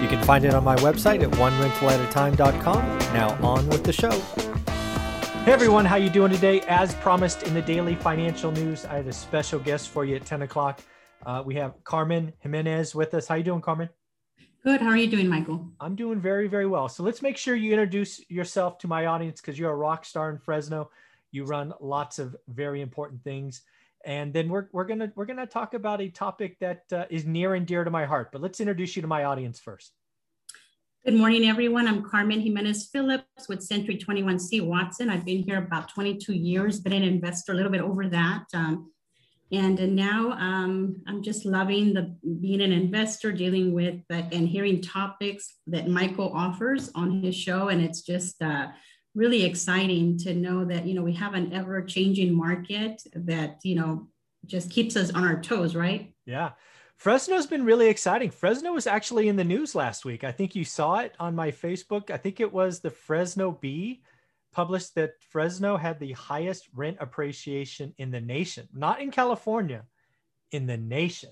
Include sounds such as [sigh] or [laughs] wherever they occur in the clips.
You can find it on my website at onerentalatatime.com. Now on with the show. Hey everyone, how you doing today? As promised in the daily financial news, I had a special guest for you at 10 o'clock. Uh, we have Carmen Jimenez with us. How you doing, Carmen? Good. How are you doing, Michael? I'm doing very, very well. So let's make sure you introduce yourself to my audience because you're a rock star in Fresno. You run lots of very important things and then we're, we're gonna we're gonna talk about a topic that uh, is near and dear to my heart. But let's introduce you to my audience first. Good morning, everyone. I'm Carmen Jimenez Phillips with Century 21C Watson. I've been here about 22 years, been an investor a little bit over that. Um, and, now um, I'm just loving the being an investor, dealing with uh, and hearing topics that Michael offers on his show. And it's just uh, really exciting to know that you know we have an ever changing market that you know just keeps us on our toes right? Yeah. Fresno's been really exciting. Fresno was actually in the news last week. I think you saw it on my facebook. I think it was the fresno bee published that fresno had the highest rent appreciation in the nation not in california in the nation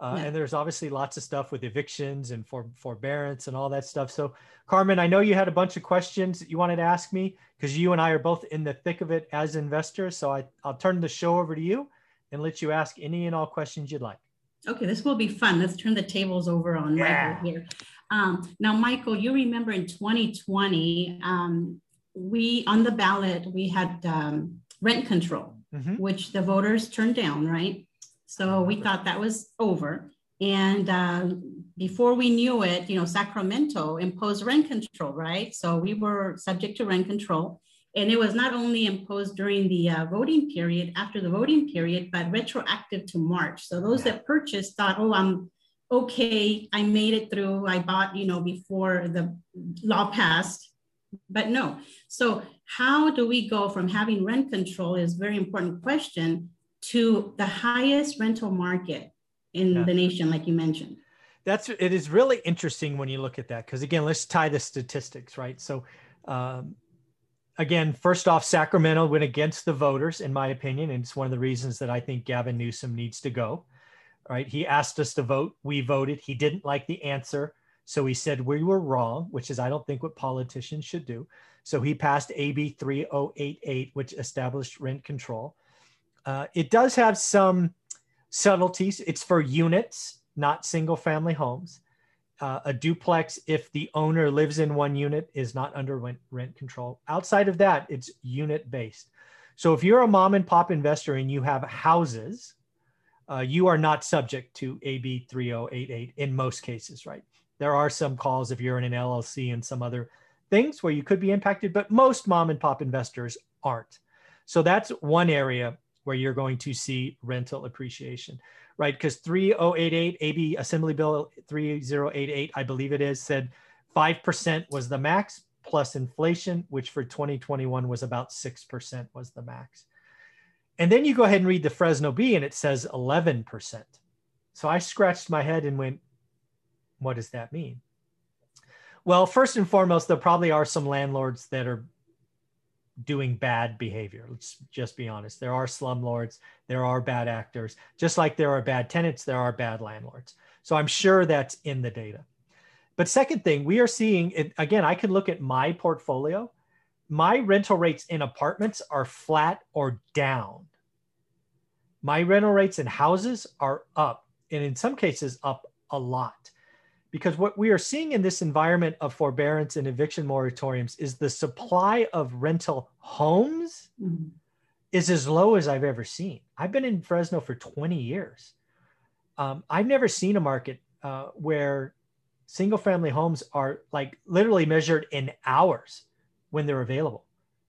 uh, yeah. And there's obviously lots of stuff with evictions and for forbearance and all that stuff. So, Carmen, I know you had a bunch of questions that you wanted to ask me because you and I are both in the thick of it as investors. So, I, I'll turn the show over to you and let you ask any and all questions you'd like. Okay, this will be fun. Let's turn the tables over on yeah. Michael here. Um, now, Michael, you remember in 2020, um, we on the ballot we had um, rent control, mm-hmm. which the voters turned down, right? So we thought that was over. And uh, before we knew it, you know, Sacramento imposed rent control, right? So we were subject to rent control. And it was not only imposed during the uh, voting period, after the voting period, but retroactive to March. So those that purchased thought, oh, I'm okay, I made it through, I bought, you know, before the law passed. But no. So how do we go from having rent control is very important question to the highest rental market in yeah. the nation, like you mentioned. That's it is really interesting when you look at that because again, let's tie the statistics, right? So, um, again, first off, Sacramento went against the voters, in my opinion, and it's one of the reasons that I think Gavin Newsom needs to go. Right? He asked us to vote, we voted. He didn't like the answer, so he said we were wrong, which is I don't think what politicians should do. So he passed AB 3088, which established rent control. Uh, it does have some subtleties. It's for units, not single family homes. Uh, a duplex, if the owner lives in one unit, is not under rent, control. Outside of that, it's unit based. So if you're a mom and pop investor and you have houses, uh, you are not subject to AB 3088 in most cases, right? There are some calls if you're in an LLC and some other things where you could be impacted, but most mom and pop investors aren't. So that's one area where you're going to see rental appreciation, right? Because 3088 AB Assembly Bill 3088, I believe it is, said 5% was the max plus inflation, which for 2021 was about 6% was the max. And then you go ahead and read the Fresno Bee and it says 11%. So I scratched my head and went, what does that mean? Well, first and foremost, there probably are some landlords that are doing bad behavior. Let's just be honest. There are slumlords, there are bad actors. Just like there are bad tenants, there are bad landlords. So I'm sure that's in the data. But second thing, we are seeing it again, I can look at my portfolio. My rental rates in apartments are flat or down. My rental rates in houses are up, and in some cases, up a lot because what we are seeing in this environment of forbearance and eviction moratoriums is the supply of rental homes mm-hmm. is as low as I've ever seen. I've been in Fresno for 20 years. Um, I've never seen a market uh, where single family homes are like literally measured in hours when they're available.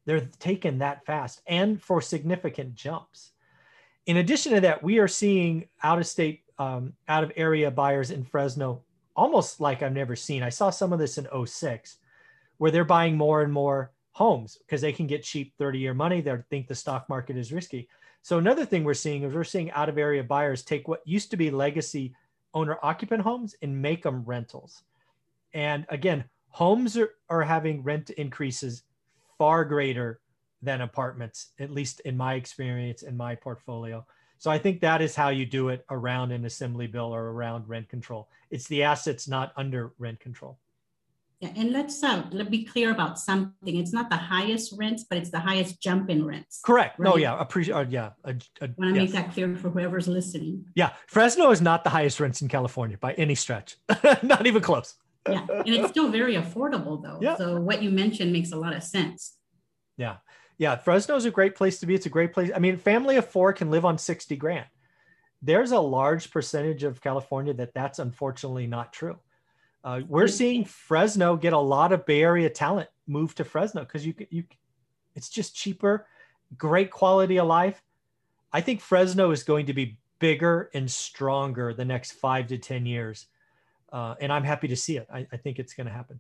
They're taken that fast and for significant jumps. In addition to that, we are seeing out of state, um, out of area buyers in Fresno almost like I've never seen. I saw some of this in 06 where they're buying more and more homes because they can get cheap 30 year money. They think the stock market is risky. So another thing we're seeing is we're seeing out of area buyers take what used to be legacy owner occupant homes and make them rentals. And again, homes are, are having rent increases far greater than apartments, at least in my experience in my portfolio. So I think that is how you do it around an assembly bill or around rent control. It's the assets not under rent control. Yeah, and let's uh, let be clear about something. It's not the highest rents, but it's the highest jump in rents. Correct. Right? No, yeah, appreciate. Uh, yeah, I want to yes. make that clear for whoever's listening. Yeah, Fresno is not the highest rents in California by any stretch, [laughs] not even close. yeah, and it's still very affordable though. Yeah. So what you mentioned makes a lot of sense. Yeah, yeah. Fresno is a great place to be. It's a great place. I mean, family of four can live on sixty grand. There's a large percentage of California that that's unfortunately not true. Uh, we're seeing Fresno get a lot of Bay Area talent move to Fresno because you you it's just cheaper, great quality of life. I think Fresno is going to be bigger and stronger the next five to ten years, uh, and I'm happy to see it. I, I think it's going to happen.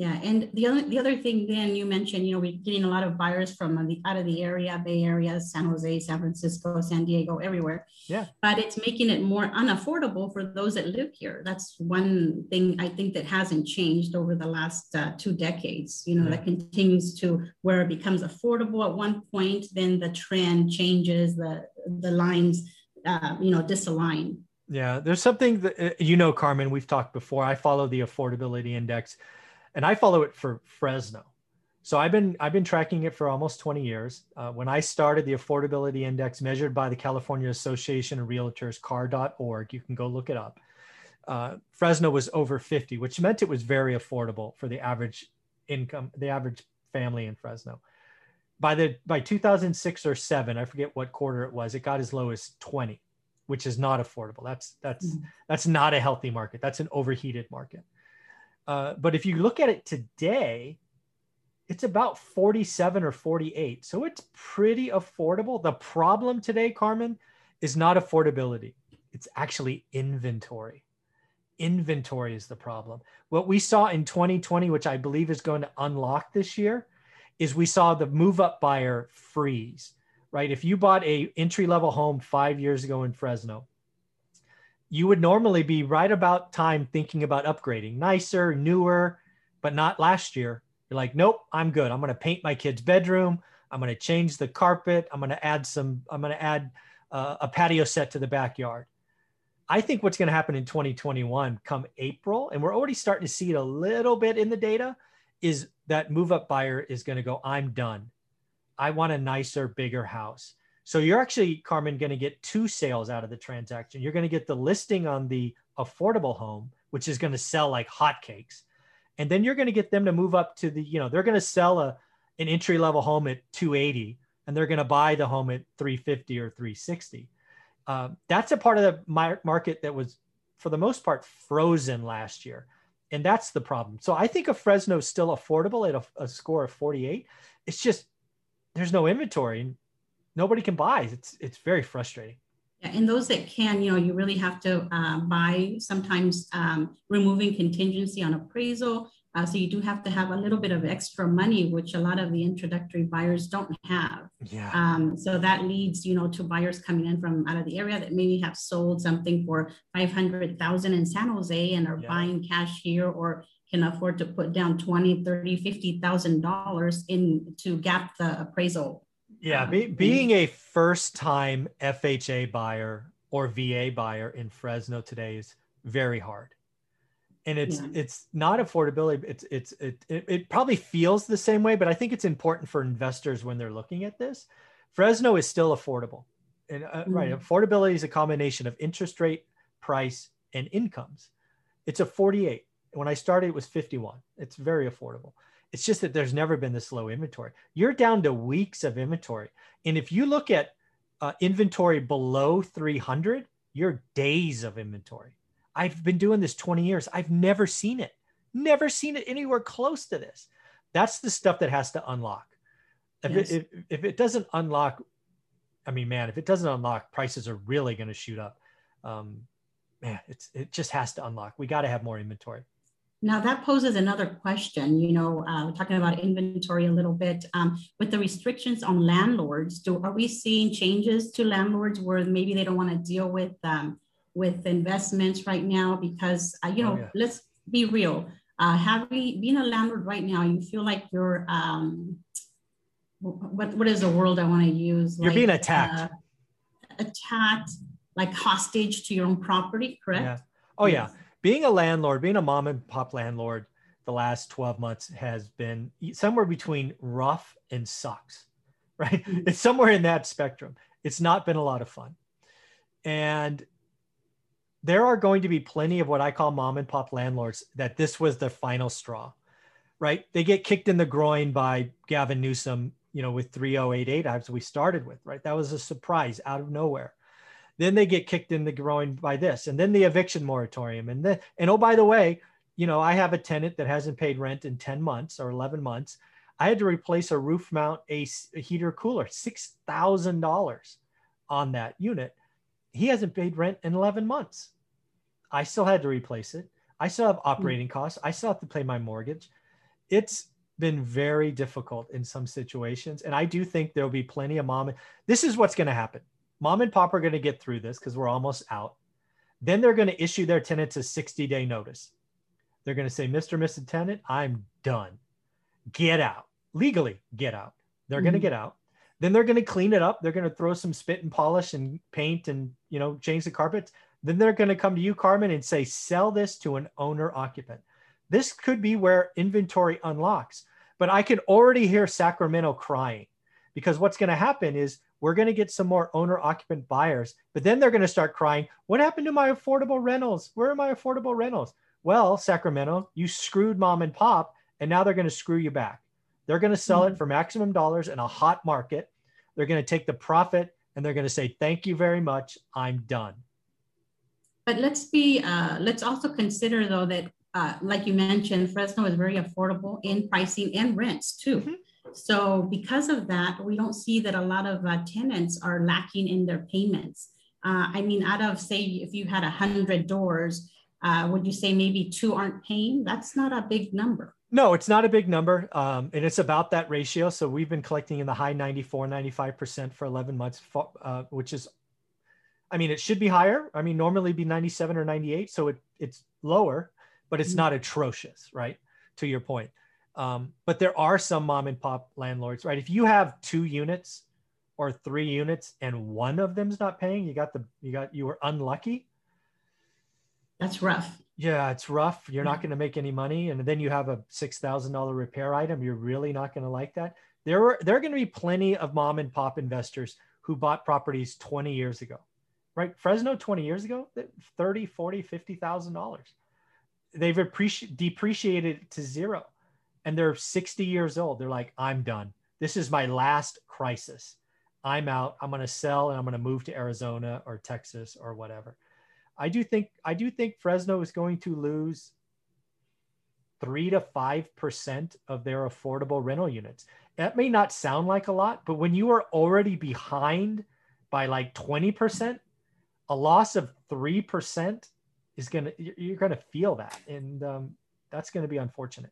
Yeah, and the other the other thing, then you mentioned, you know, we're getting a lot of buyers from the out of the area, Bay Area, San Jose, San Francisco, San Diego, everywhere. Yeah. But it's making it more unaffordable for those that live here. That's one thing I think that hasn't changed over the last uh, two decades. You know, yeah. that continues to where it becomes affordable at one point, then the trend changes, the the lines, uh, you know, disalign. Yeah, there's something that uh, you know, Carmen. We've talked before. I follow the affordability index and I follow it for Fresno. So I've been I've been tracking it for almost 20 years. Uh, when I started the affordability index measured by the California Association of Realtors, CAR.org, you can go look it up. Uh, Fresno was over 50, which meant it was very affordable for the average income, the average family in Fresno. By the by 2006 or seven, I forget what quarter it was, it got as low as 20, which is not affordable. That's that's mm-hmm. that's not a healthy market. That's an overheated market. Uh, but if you look at it today, it's about 47 or 48. So it's pretty affordable. The problem today, Carmen, is not affordability, it's actually inventory. Inventory is the problem. What we saw in 2020, which I believe is going to unlock this year, is we saw the move up buyer freeze, right? If you bought a entry level home five years ago in Fresno, you would normally be right about time thinking about upgrading nicer, newer, but not last year. You're like, nope, I'm good. I'm going to paint my kid's bedroom. I'm going to change the carpet. I'm going to add some, I'm going to add uh, a patio set to the backyard. I think what's going to happen in 2021 come April, and we're already starting to see it a little bit in the data, is that move up buyer is going to go, I'm done. I want a nicer, bigger house. So you're actually, Carmen, going to get two sales out of the transaction. You're going to get the listing on the affordable home, which is going to sell like hotcakes. And then you're going to get them to move up to the, you know, they're going to sell a, an entry level home at 280 and they're going to buy the home at 350 or 360. Uh, that's a part of the market that was, for the most part, frozen last year. And that's the problem. So I think a Fresno is still affordable at a, a score of 48. It's just there's no inventory nobody can buy. It's it's very frustrating. Yeah, and those that can, you know, you really have to uh, buy. Sometimes um, removing contingency on appraisal. Uh, so you do have to have a little bit of extra money, which a lot of the introductory buyers don't have. Yeah. Um, so that leads, you know, to buyers coming in from out of the area that maybe have sold something for five hundred thousand in San Jose and are yeah. buying cash here or can afford to put down 20 30 50 thousand dollars in to gap the appraisal yeah, be, being a first time FHA buyer or VA buyer in Fresno today is very hard. And it's yeah. it's not affordability. It's it's it, it it probably feels the same way, but I think it's important for investors when they're looking at this. Fresno is still affordable, and uh, mm-hmm. right, affordability is a combination of interest rate, price, and incomes. It's a 48. When I started, it was 51. It's very affordable. It's just that there's never been this low inventory. You're down to weeks of inventory. And if you look at uh, inventory below 300, you're days of inventory. I've been doing this 20 years. I've never seen it, never seen it anywhere close to this. That's the stuff that has to unlock. If, yes. it, if, if it doesn't unlock, I mean, man, if it doesn't unlock, prices are really going to shoot up. Um, man, it's it just has to unlock. We got to have more inventory. Now that poses another question. You know, uh, talking about inventory a little bit. Um, with the restrictions on landlords, do are we seeing changes to landlords where maybe they don't want to deal with um, with investments right now because uh, you know, oh, yeah. let's be real. Uh, having being a landlord right now, you feel like you're um, what what is the word I want to use? You're like, being attacked. Uh, attacked, like hostage to your own property, correct? Yeah. Oh yeah being a landlord, being a mom and pop landlord, the last 12 months has been somewhere between rough and sucks, [laughs] right? It's somewhere in that spectrum. It's not been a lot of fun. And there are going to be plenty of what I call mom and pop landlords that this was the final straw, right? They get kicked in the groin by Gavin Newsom, you know, with 3088 as we started with, right? That was a surprise out of nowhere. Then they get kicked in the groin by this, and then the eviction moratorium, and then and oh by the way, you know I have a tenant that hasn't paid rent in ten months or eleven months. I had to replace a roof mount a, a heater cooler, six thousand dollars on that unit. He hasn't paid rent in eleven months. I still had to replace it. I still have operating mm. costs. I still have to pay my mortgage. It's been very difficult in some situations. And I do think there'll be plenty of mom. This is what's going to happen mom and pop are going to get through this because we're almost out. Then they're going to issue their tenants a 60 day notice. They're going to say, Mr. Mrs. Tenant, I'm done. Get out. Legally, get out. They're mm-hmm. going to get out. Then they're going to clean it up. They're going to throw some spit and polish and paint and, you know, change the carpets. Then they're going to come to you, Carmen, and say, sell this to an owner occupant. This could be where inventory unlocks. But I can already hear Sacramento crying because what's going to happen is we're going to get some more owner occupant buyers, but then they're going to start crying, What happened to my affordable rentals? Where are my affordable rentals? Well, Sacramento, you screwed mom and pop, and now they're going to screw you back. They're going to sell mm-hmm. it for maximum dollars in a hot market. They're going to take the profit and they're going to say, Thank you very much. I'm done. But let's be, uh, let's also consider though that, uh, like you mentioned, Fresno is very affordable in pricing and rents too. Mm-hmm. So because of that, we don't see that a lot of uh, tenants are lacking in their payments. Uh, I mean, out of say, if you had a hundred doors, uh, would you say maybe two aren't paying? That's not a big number. No, it's not a big number. Um, and it's about that ratio. So we've been collecting in the high 94, 95% for 11 months, uh, which is, I mean, it should be higher. I mean, normally be 97 or 98. So it, it's lower, but it's mm-hmm. not atrocious, right? To your point. Um, but there are some mom and pop landlords, right? If you have two units or three units and one of them's not paying, you got the you got you were unlucky. That's rough. Yeah, it's rough. You're yeah. not going to make any money, and then you have a six thousand dollar repair item. You're really not going to like that. There were there are going to be plenty of mom and pop investors who bought properties 20 years ago, right? Fresno 20 years ago, 30, 40, 50,000 dollars. They've appreciated depreciated to zero and they're 60 years old. They're like, I'm done. This is my last crisis. I'm out. I'm going to sell and I'm going to move to Arizona or Texas or whatever. I do think I do think Fresno is going to lose three to five percent of their affordable rental units. That may not sound like a lot, but when you are already behind by like 20%, a loss of 3% is going to, you're going to feel that. And um, that's going to be unfortunate.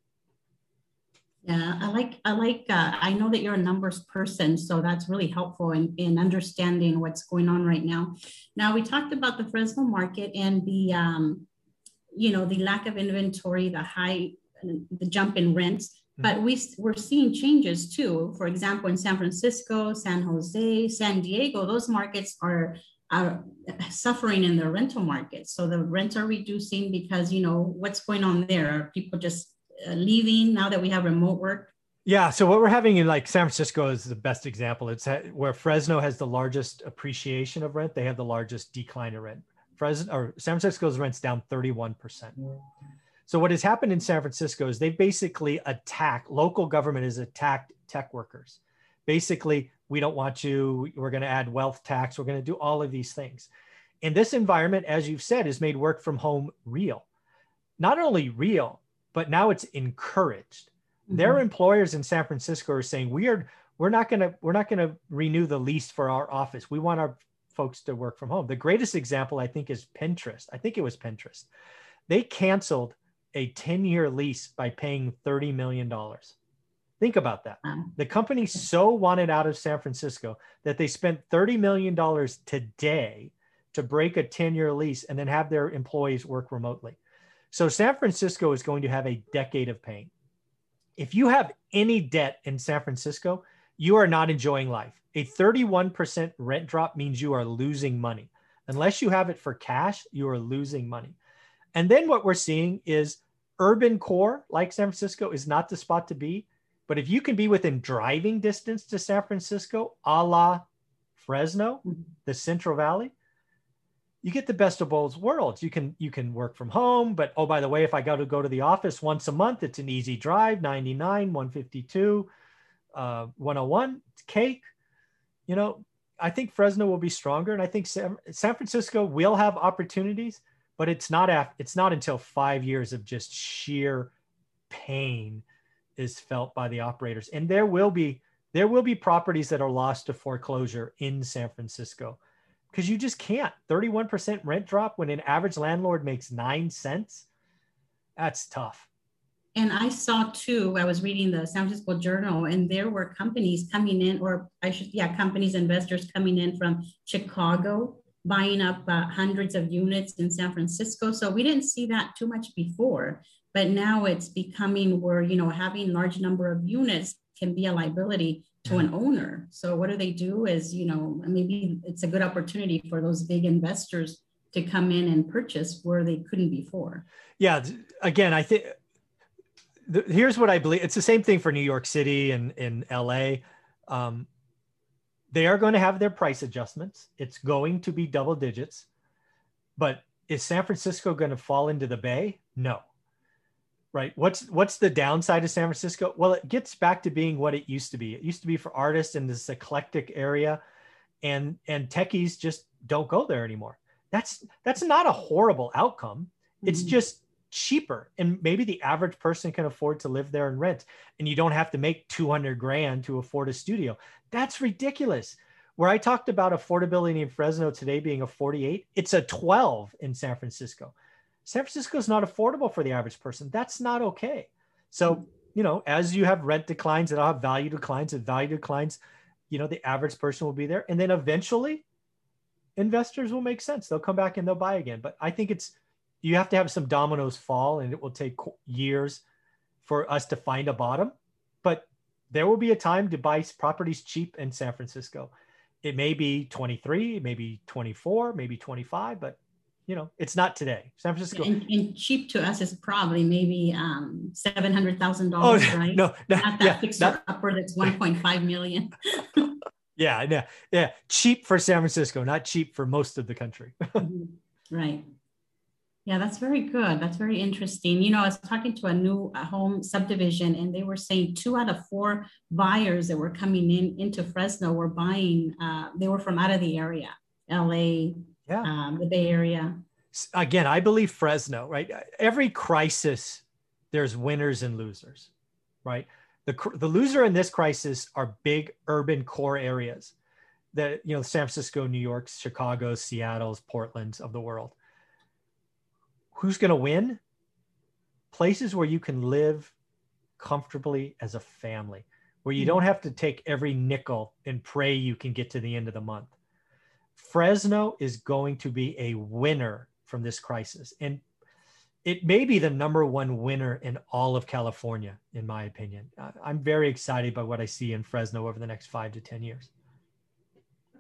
Yeah, I like, I like, uh, I know that you're a numbers person, so that's really helpful in, in understanding what's going on right now. Now, we talked about the Fresno market and the, um, you know, the lack of inventory, the high, the jump in rents, mm-hmm. but we, we're seeing changes too. For example, in San Francisco, San Jose, San Diego, those markets are are suffering in the rental market. So the rents are reducing because you know what's going on there. Are people just Uh, leaving now that we have remote work? Yeah. So what we're having in like San Francisco is the best example. It's where Fresno has the largest appreciation of rent. They have the largest decline in rent. Fresno or San Francisco's rent's down 31%. So what has happened in San Francisco is they basically attack local government has attacked tech workers. Basically, we don't want you. We're going to add wealth tax. We're going to do all of these things. And this environment, as you've said, has made work from home real. Not only real, but now it's encouraged. Mm-hmm. Their employers in San Francisco are saying we are we're not going to we're not going to renew the lease for our office. We want our folks to work from home. The greatest example I think is Pinterest. I think it was Pinterest. They canceled a 10 year lease by paying $30 million. Think about that. The company so wanted out of San Francisco that they spent $30 million today to break a 10 year lease and then have their employees work remotely. So San Francisco is going to have a decade of pain. If you have any debt in San Francisco, you are not enjoying life. A 31% rent drop means you are losing money. Unless you have it for cash, you are losing money. And then what we're seeing is urban core, like San Francisco, is not the spot to be. But if you can be within driving distance to San Francisco, a la Fresno, mm-hmm. the Central Valley, you get the best of both worlds. You can you can work from home, but oh by the way, if I got to go to the office once a month, it's an easy drive, 99, 152, uh, 101, it's cake. You know, I think Fresno will be stronger, and I think San, San Francisco will have opportunities, but it's not af- it's not until five years of just sheer pain is felt by the operators, and there will be there will be properties that are lost to foreclosure in San Francisco because you just can't. 31% rent drop when an average landlord makes nine cents? That's tough. And i saw too i was reading the san francisco journal and there were companies coming in or i should yeah companies investors coming in from chicago buying up uh, hundreds of units in san francisco. So we didn't see that too much before but now it's becoming where you know having large number of units can be a liability to an owner. So what do they do is, you know, maybe it's a good opportunity for those big investors to come in and purchase where they couldn't before. Yeah. Again, I think here's what I believe. It's the same thing for New York City and in LA. Um, they are going to have their price adjustments. It's going to be double digits, but is San Francisco going to fall into the bay? No right? What's what's the downside of san francisco? Well it gets back to being what it used to be. It used to be for artists in this eclectic area and and techies just don't go there anymore. That's that's not a horrible outcome. It's mm-hmm. just cheaper and maybe the average person can afford to live there and rent and you don't have to make 200 grand to afford a studio. That's ridiculous. Where i talked about affordability in fresno today being a 48 it's a 12 in san francisco San Francisco is not affordable for the average person. That's not okay. So, hmm. you know, as you have rent declines and I'll have value declines and value declines, you know, the average person will be there. And then eventually investors will make sense. They'll come back and they'll buy again. But I think it's, you have to have some dominoes fall and it will take years for us to find a bottom. But there will be a time to buy properties cheap in San Francisco. It may be 23, maybe 24, maybe 25, but you know, it's not today. San Francisco. And, and cheap to us is probably maybe um, seven hundred thousand dollars, oh, right? No, no, not that yeah, fixer not, upper that's one point five million. [laughs] yeah, yeah, yeah. Cheap for San Francisco, not cheap for most of the country. [laughs] Mm-hmm. right. Yeah, that's very good. That's very interesting. You know, I was talking to a new home subdivision, and they were saying two out of four buyers that were coming in into Fresno were buying. Uh, they were from out of the area, L.A., yeah. um, the Bay Area. Again, I believe Fresno, right? Every crisis, there's winners and losers, right? The, the loser in this crisis are big urban core areas that, you know, San Francisco, New York, Chicago, Seattle's, Portland's of the world. Who's going to win? Places where you can live comfortably as a family, where you mm-hmm. don't have to take every nickel and pray you can get to the end of the month Fresno is going to be a winner from this crisis. And it may be the number one winner in all of California, in my opinion. I'm very excited by what I see in Fresno over the next five to 10 years.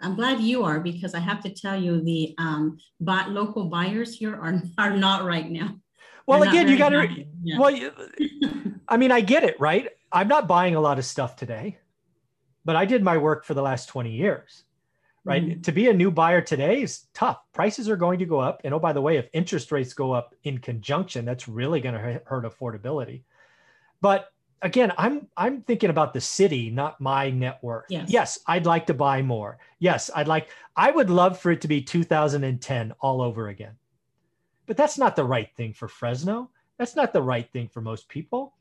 I'm glad you are because I have to tell you the um, but local buyers here are, are not right now. Well, They're again, you got to, yeah. well, I mean, I get it, right? I'm not buying a lot of stuff today, but I did my work for the last 20 years right? Mm-hmm. To be a new buyer today is tough. Prices are going to go up. And oh, by the way, if interest rates go up in conjunction, that's really going to hurt affordability. But again, I'm I'm thinking about the city, not my net worth. Yes. yes, I'd like to buy more. Yes, I'd like I would love for it to be 2010 all over again. But that's not the right thing for Fresno. That's not the right thing for most people.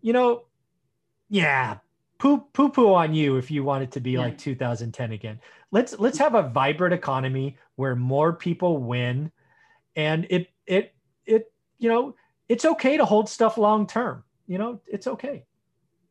You know, yeah, poo poo poo on you if you want it to be yeah. like 2010 again. Let's let's have a vibrant economy where more people win, and it it it you know it's okay to hold stuff long term. You know, it's okay.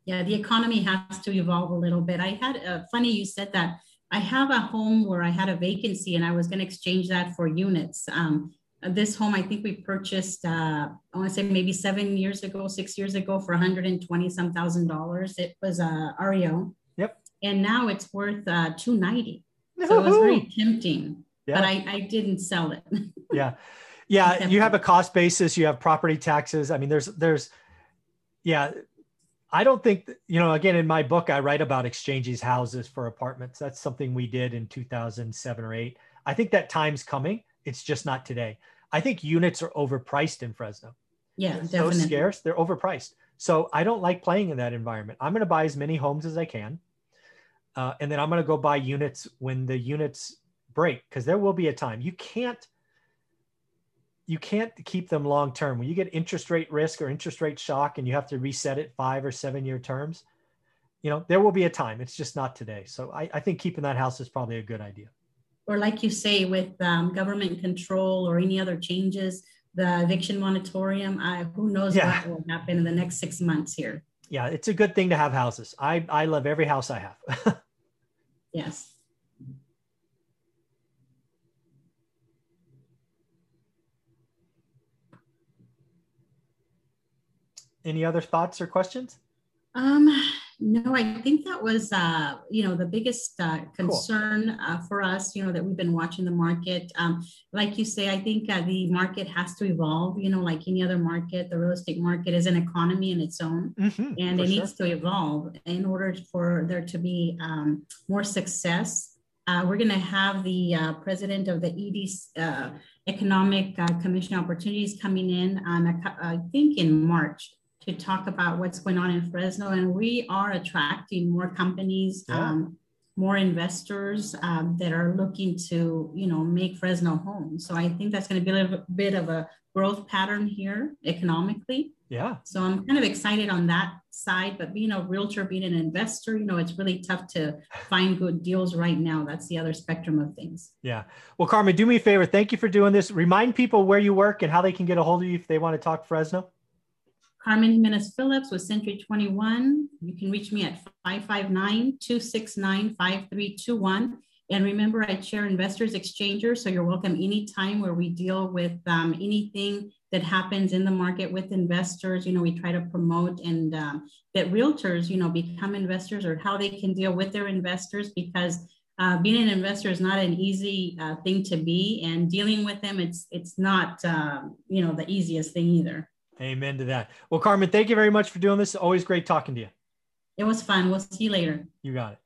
Yeah, the economy has to evolve a little bit. I had uh, funny you said that. I have a home where I had a vacancy and I was going to exchange that for units. Um, this home, I think we purchased, uh, I want to say maybe seven years ago, six years ago for 120 some thousand dollars. It was a REO. Yep. And now it's worth uh, 290. So it was very [laughs] tempting, yeah. but I, I didn't sell it. [laughs] yeah. Yeah. You have a cost basis, you have property taxes. I mean, there's, there's, yeah, I don't think, you know, again, in my book, I write about exchanges houses for apartments. That's something we did in 2007 or eight. I think that time's coming. It's just not today. I think units are overpriced in Fresno. Yeah, they're definitely. so scarce. They're overpriced. So I don't like playing in that environment. I'm going to buy as many homes as I can. Uh, and then I'm going to go buy units when the units break, because there will be a time you can't you can't keep them long term. When you get interest rate risk or interest rate shock and you have to reset it five or seven year terms, you know, there will be a time. It's just not today. So I, I think keeping that house is probably a good idea. Or like you say, with um, government control or any other changes, the eviction moratorium, I, who knows yeah. what will happen in the next six months here. Yeah, it's a good thing to have houses. I, I love every house I have. [laughs] yes. Any other thoughts or questions? Um, no, I think that was, uh, you know, the biggest uh, concern cool. uh, for us, you know, that we've been watching the market. Um, like you say, I think uh, the market has to evolve, you know, like any other market, the real estate market is an economy in its own mm-hmm, and it sure. needs to evolve in order for there to be um, more success. Uh, we're going to have the uh, president of the ED Economic Commission Opportunities coming in on, I think in March to talk about what's going on in Fresno. And we are attracting more companies, yeah. um, more investors um, that are looking to, you know, make Fresno home. So I think that's going to be a little bit of a growth pattern here economically. Yeah. So I'm kind of excited on that side, but being a realtor, being an investor, you know, it's really tough to find good deals right now. That's the other spectrum of things. Yeah. Well, Carmen, do me a favor. Thank you for doing this. Remind people where you work and how they can get a hold of you if they want to talk Fresno. Carmen Jimenez Phillips with Century 21. You can reach me at 559 269 5321. And remember, I chair Investors Exchanger, so you're welcome anytime where we deal with um, anything that happens in the market with investors. You know, we try to promote and um, that realtors, you know, become investors or how they can deal with their investors because uh, being an investor is not an easy uh, thing to be, and dealing with them, it's it's not uh, you know the easiest thing either. Amen to that. Well, Carmen, thank you very much for doing this. Always great talking to you. It was fun. We'll see you later. You got it.